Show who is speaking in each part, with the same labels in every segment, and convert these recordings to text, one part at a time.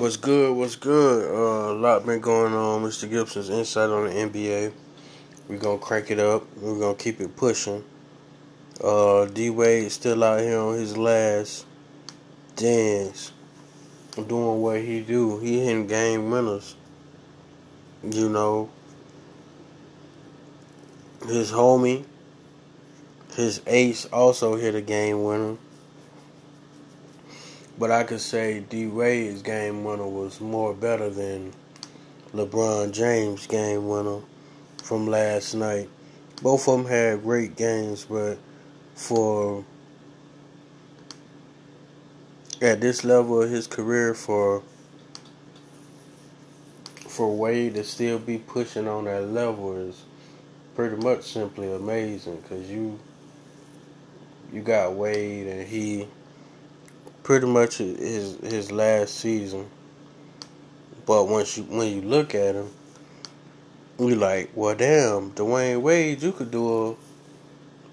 Speaker 1: What's good? What's good? Uh, a lot been going on. Mr. Gibson's insight on the NBA. We're gonna crank it up. We're gonna keep it pushing. Uh, D Wade still out here on his last dance, doing what he do. He hitting game winners. You know, his homie, his ace also hit a game winner. But I could say D Wade's game winner was more better than LeBron James' game winner from last night. Both of them had great games, but for at this level of his career, for for Wade to still be pushing on that level is pretty much simply amazing. Cause you you got Wade and he pretty much his his last season. But once you when you look at him, you like, well, damn, Dwyane Wade, you could do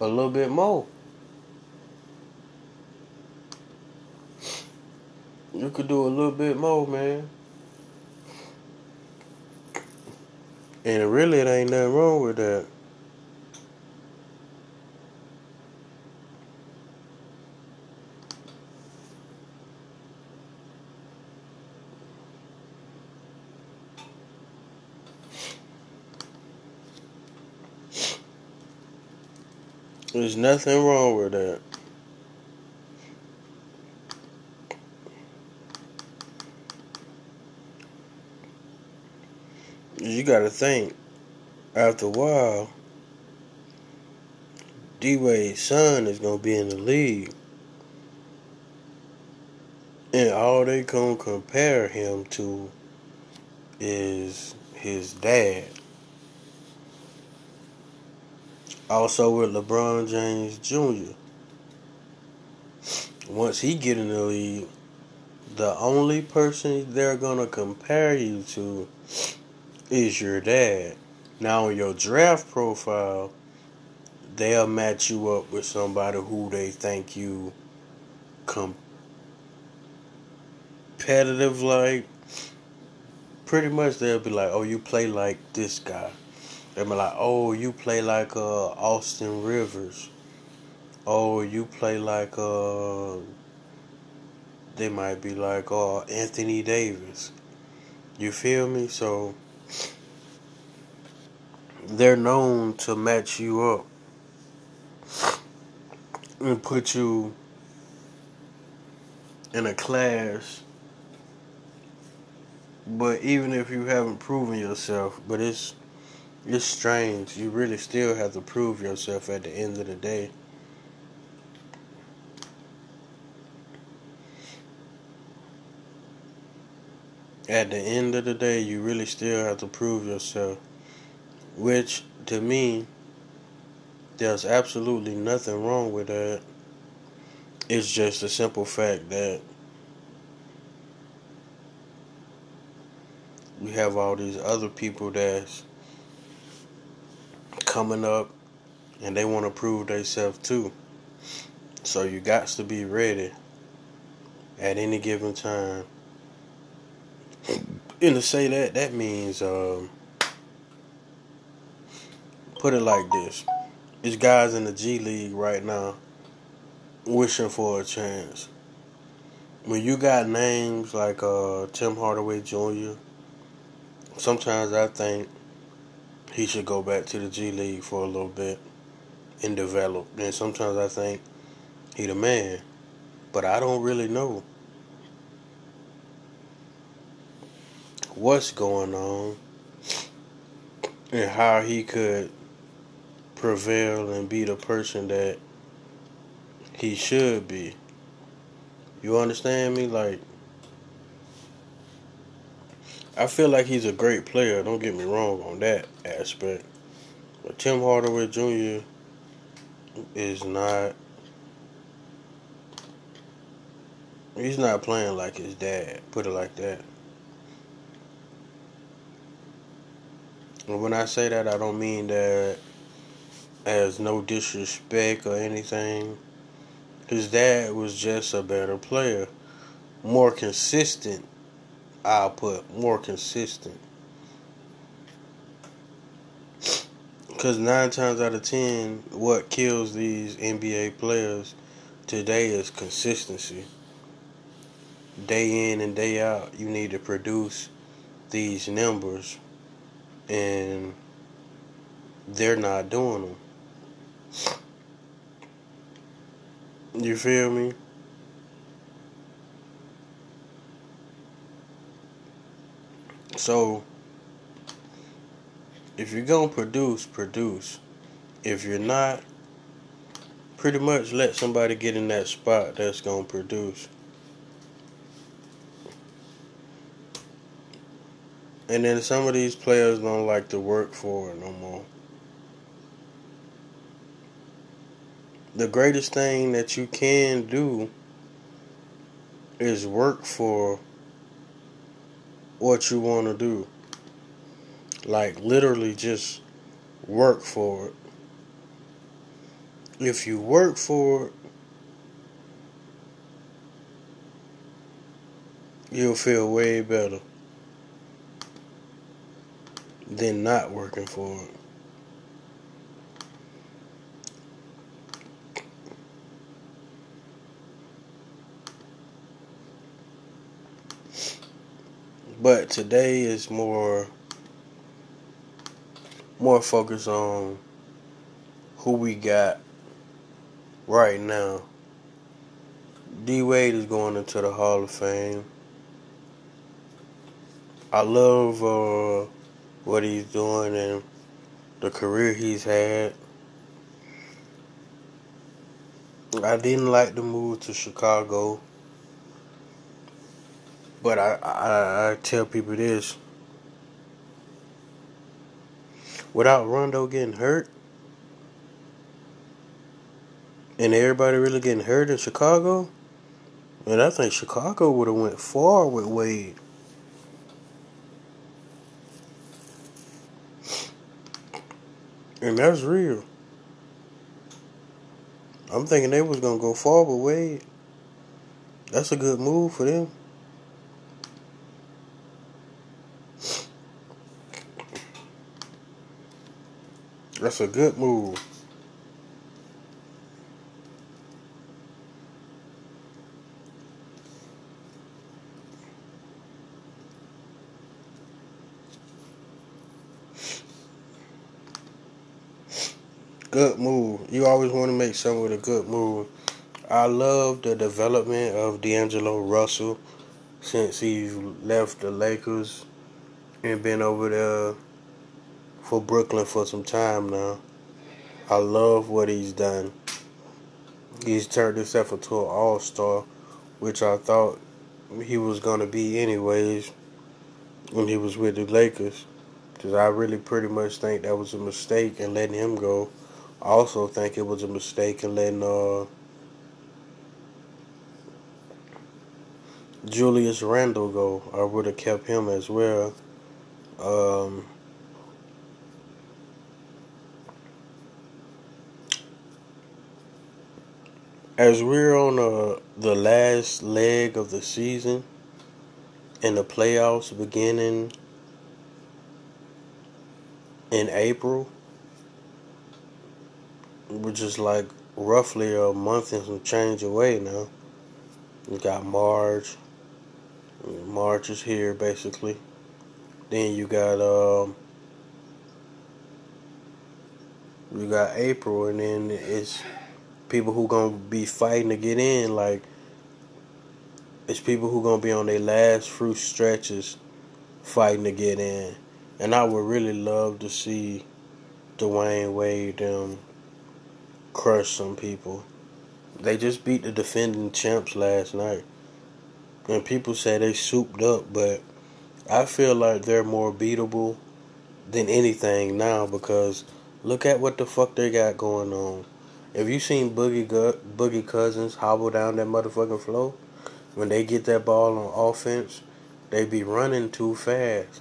Speaker 1: a a little bit more. You could do a little bit more, man. And really, it ain't nothing wrong with that. There's nothing wrong with that. You gotta think, after a while, D Wade's son is gonna be in the league. And all they gonna compare him to is his dad. Also with LeBron James Jr. Once he get in the league, the only person they're gonna compare you to is your dad. Now on your draft profile, they'll match you up with somebody who they think you competitive like. Pretty much they'll be like, oh, you play like this guy. They be like, oh, you play like uh, Austin Rivers. Oh, you play like uh, they might be like uh, Anthony Davis. You feel me? So they're known to match you up and put you in a class. But even if you haven't proven yourself, but it's it's strange. You really still have to prove yourself at the end of the day. At the end of the day, you really still have to prove yourself. Which, to me, there's absolutely nothing wrong with that. It's just a simple fact that we have all these other people that's coming up and they want to prove themselves too. So you got to be ready at any given time. And to say that, that means, um, put it like this. There's guys in the G League right now wishing for a chance. When you got names like uh, Tim Hardaway Jr., sometimes I think he should go back to the G League for a little bit and develop. And sometimes I think he the man, but I don't really know what's going on and how he could prevail and be the person that he should be. You understand me? Like I feel like he's a great player. Don't get me wrong on that aspect. But Tim Hardaway Jr. is not. He's not playing like his dad. Put it like that. And when I say that, I don't mean that as no disrespect or anything. His dad was just a better player, more consistent I'll more consistent. Because nine times out of ten, what kills these NBA players today is consistency. Day in and day out, you need to produce these numbers, and they're not doing them. You feel me? So, if you're going to produce, produce. If you're not, pretty much let somebody get in that spot that's going to produce. And then some of these players don't like to work for it no more. The greatest thing that you can do is work for what you want to do. Like, literally, just work for it. If you work for it, you'll feel way better than not working for it. But today is more more focused on who we got right now. D Wade is going into the Hall of Fame. I love uh, what he's doing and the career he's had. I didn't like the move to Chicago. But I, I, I tell people this. Without Rondo getting hurt, and everybody really getting hurt in Chicago, and I think Chicago would have went far with Wade. And that's real. I'm thinking they was gonna go far with Wade. That's a good move for them. That's a good move. Good move. You always want to make something with a good move. I love the development of D'Angelo Russell since he left the Lakers and been over there for Brooklyn for some time now. I love what he's done. He's turned himself into an all star, which I thought he was going to be anyways when he was with the Lakers. Because I really pretty much think that was a mistake in letting him go. I also think it was a mistake in letting uh, Julius Randle go. I would have kept him as well. Um, as we're on uh, the last leg of the season and the playoffs beginning in April, we're just like roughly a month and some change away now. We got March. March is here basically. Then you got um you got April and then it's people who gonna be fighting to get in. Like it's people who gonna be on their last fruit stretches fighting to get in. And I would really love to see Dwyane Wade them crush some people. They just beat the defending champs last night. And people say they souped up, but I feel like they're more beatable than anything now because look at what the fuck they got going on. If you seen Boogie Boogie Cousins hobble down that motherfucking floor, when they get that ball on offense, they be running too fast.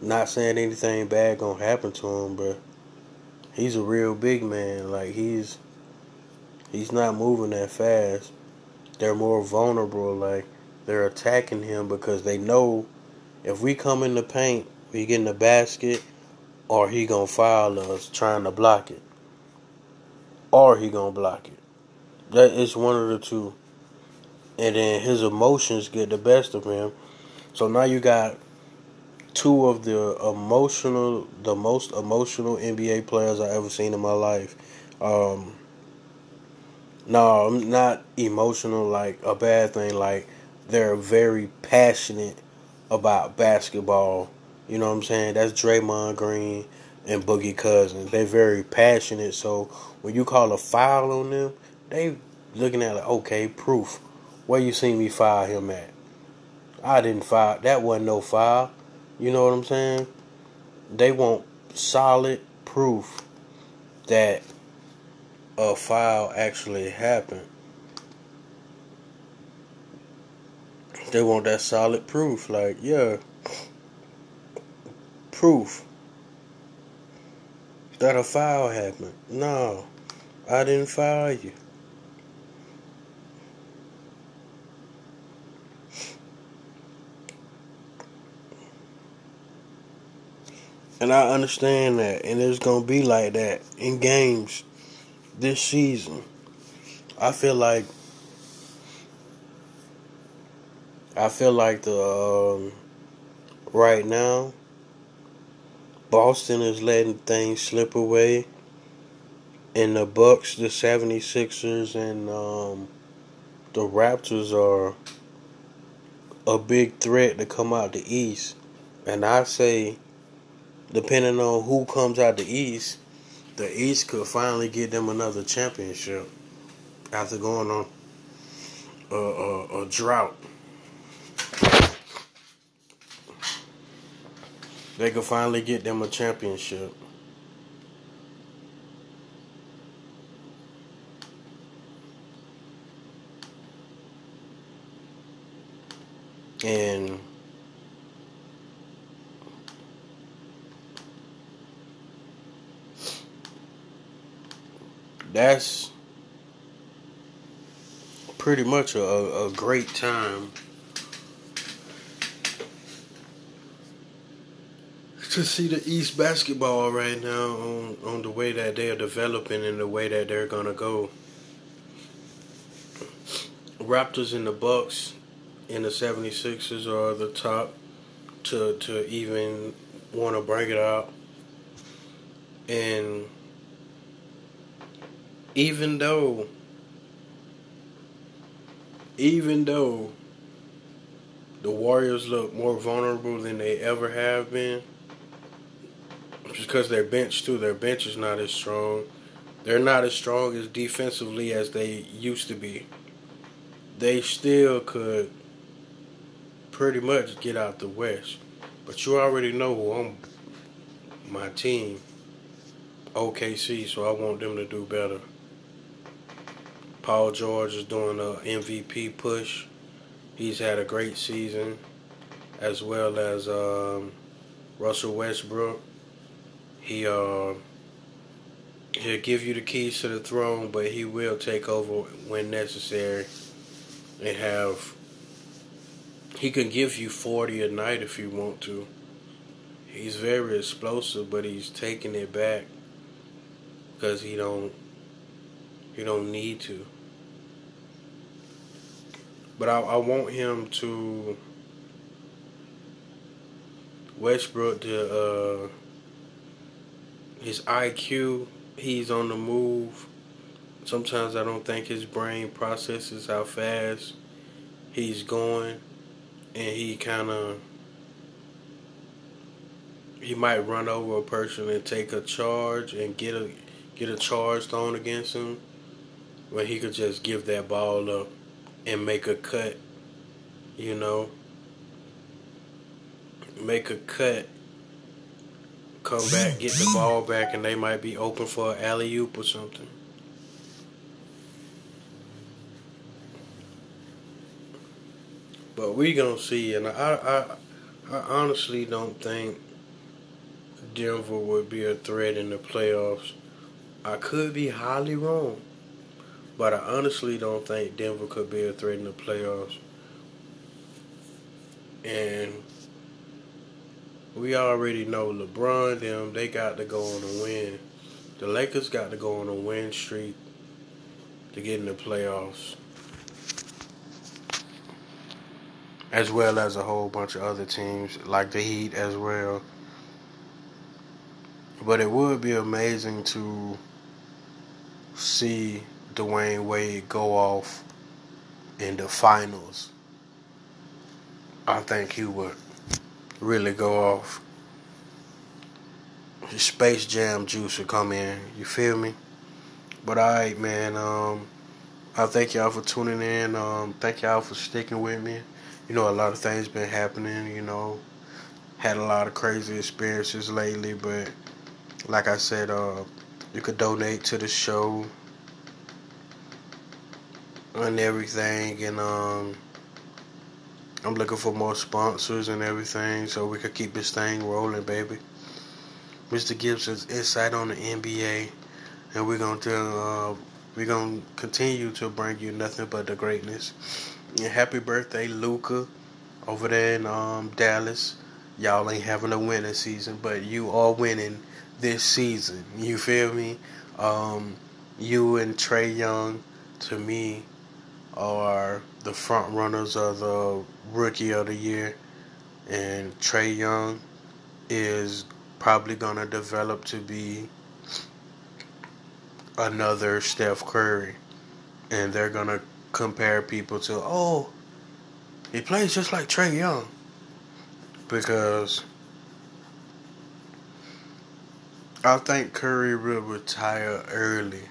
Speaker 1: Not saying anything bad gonna happen to him, but he's a real big man. Like he's he's not moving that fast. They're more vulnerable. Like they're attacking him because they know if we come in the paint, we get in the basket, or he gonna foul us trying to block it, or he gonna block it. That is one of the two. And then his emotions get the best of him. So now you got two of the emotional, the most emotional NBA players I ever seen in my life. Um, no, I'm not emotional like a bad thing. Like they're very passionate about basketball. You know what I'm saying? That's Draymond Green and Boogie Cousins. They're very passionate. So when you call a foul on them, they looking at like, okay, proof. Where you seen me foul him at? I didn't foul. That wasn't no foul. You know what I'm saying? They want solid proof that a foul actually happened. They want that solid proof. Like, yeah, proof that a foul happened. No, I didn't foul you. And I understand that. And it's to be like that in games this season. I feel like I feel like the um, right now Boston is letting things slip away and the Bucks, the 76ers and um, the Raptors are a big threat to come out the East. And I say depending on who comes out the East, the East could finally get them another championship after going on a, a, a drought. They could finally get them a championship. And that's pretty much a, a great time to see the East basketball right now on, on the way that they are developing and the way that they're gonna go. Raptors and the Bucks and the 76ers are the top to to even want to bring it out. And even though even though the Warriors look more vulnerable than they ever have been, because their bench too, their bench is not as strong. They're not as strong as defensively as they used to be. They still could pretty much get out the West. But you already know who I'm my team. OKC, so I want them to do better. Paul George is doing a MVP push. He's had a great season, as well as um, Russell Westbrook. He uh, he'll give you the keys to the throne, but he will take over when necessary, and have. He can give you forty a night if you want to. He's very explosive, but he's taking it back because he don't he don't need to. But I, I want him to Westbrook to uh, his IQ. He's on the move. Sometimes I don't think his brain processes how fast he's going, and he kind of he might run over a person and take a charge and get a get a charge thrown against him when he could just give that ball up and make a cut, you know, make a cut, come back, get the ball back, and they might be open for an alley oop or something. But we gonna see, and I, I, I honestly don't think Denver would be a threat in the playoffs. I could be highly wrong. But I honestly don't think Denver could be a threat in the playoffs. And we already know LeBron them, they got to go on a win. The Lakers got to go on a win streak to get in the playoffs. As well as a whole bunch of other teams like the Heat as well. But it would be amazing to see Dwyane Wade go off in the finals. I think he would really go off. Space Jam juice would come in. You feel me? But alright, man. Um, I thank y'all for tuning in. Um, thank y'all for sticking with me. You know, a lot of things been happening. You know, had a lot of crazy experiences lately, but like I said, uh, you could donate to the show and everything, and um, I'm looking for more sponsors and everything so we could keep this thing rolling, baby. Mr. Gibson's insight on the NBA, and we're gonna tell, uh, we're gonna continue to bring you nothing but the greatness. And happy birthday, Luka, over there in um, Dallas. Y'all ain't having a winning season, but you are winning this season. You feel me? Um, you and Trae Young, to me, are the front runners of the rookie of the year, and Trae Young is probably gonna develop to be another Steph Curry, and they're gonna compare people to oh, he plays just like Trae Young because I think Curry will retire early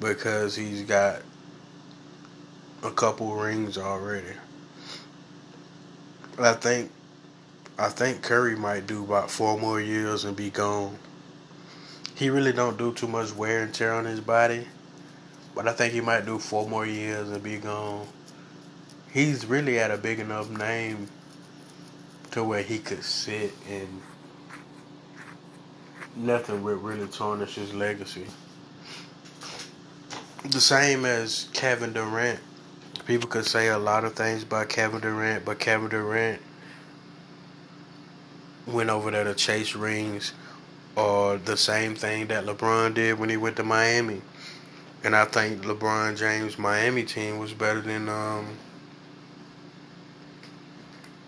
Speaker 1: because he's got a couple rings already. I think I think Curry might do about four more years and be gone. He really don't do too much wear and tear on his body, but I think he might do four more years and be gone. He's really at a big enough name to where he could sit and nothing would really tarnish his legacy. The same as Kevin Durant. People could say a lot of things about Kevin Durant, but Kevin Durant went over there to chase rings or the same thing that LeBron did when he went to Miami. And I think LeBron James' Miami team was better than um,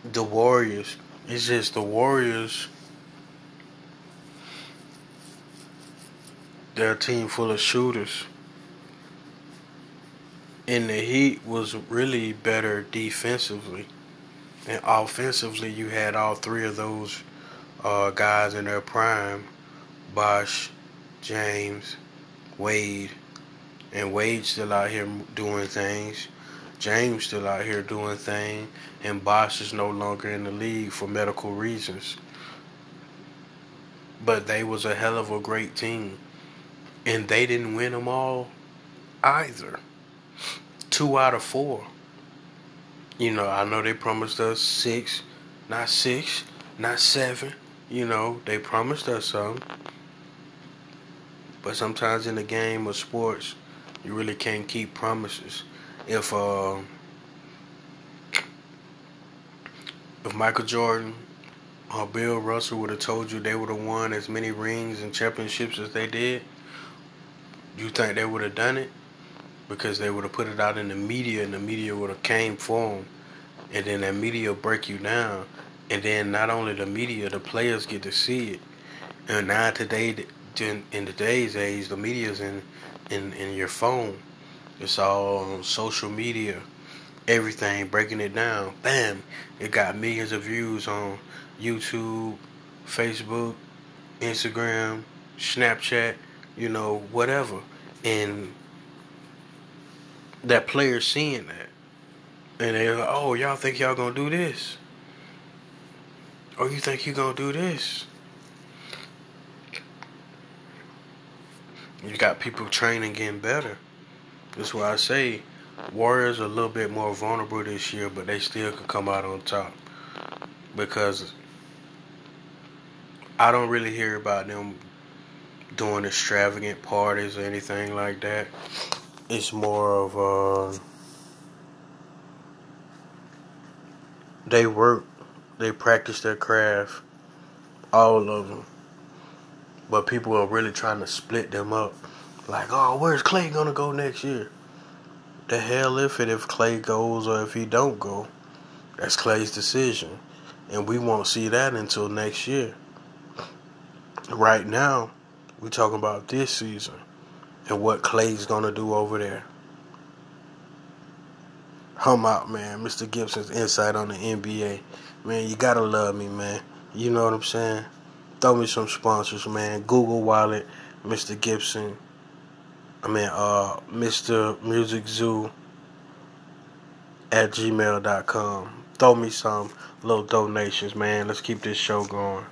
Speaker 1: the Warriors. It's just the Warriors. They're a team full of shooters. And the Heat was really better defensively. And offensively, you had all three of those uh, guys in their prime Bosh, James, Wade. And Wade still out here doing things. James still out here doing things. And Bosh is no longer in the league for medical reasons. But they was a hell of a great team. And they didn't win them all either. Two out of four. You know, I know they promised us six, not six, not seven. You know, they promised us some. But sometimes in the game of sports, you really can't keep promises. If uh, if Michael Jordan or Bill Russell would have told you they would have won as many rings and championships as they did, you think they would have done it? Because they would have put it out in the media and the media would have came for them and then that media break you down. And then not only the media the players get to see it. And now today in today's age the media's in in, in your phone. It's all on social media. Everything breaking it down. Bam! It got millions of views on youtube facebook instagram snapchat you know whatever. And that player seeing that. And they're like, oh, y'all think y'all gonna do this? Or you think you gonna do this? You got people training getting better. That's why I say Warriors are a little bit more vulnerable this year, but they still could come out on top. Because I don't really hear about them doing extravagant parties or anything like that it's more of uh, they work They practice their craft, all of them. But people are really trying to split them up. Like, oh, where's Clay gonna go next year? The hell if it if Clay goes or if he don't go. That's Clay's decision. And we won't see that until next year. Right now, we're talking about this season and what Clay's gonna do over there. I'm out, man. Mr. Gibson's insight on the NBA. Man, you gotta love me, man. You know what I'm saying? Throw me some sponsors, man. Google Wallet, Mr. Gibson. I mean, uh, Mr. Music Zoo at gmail.com. Throw me some little donations, man. Let's keep this show going.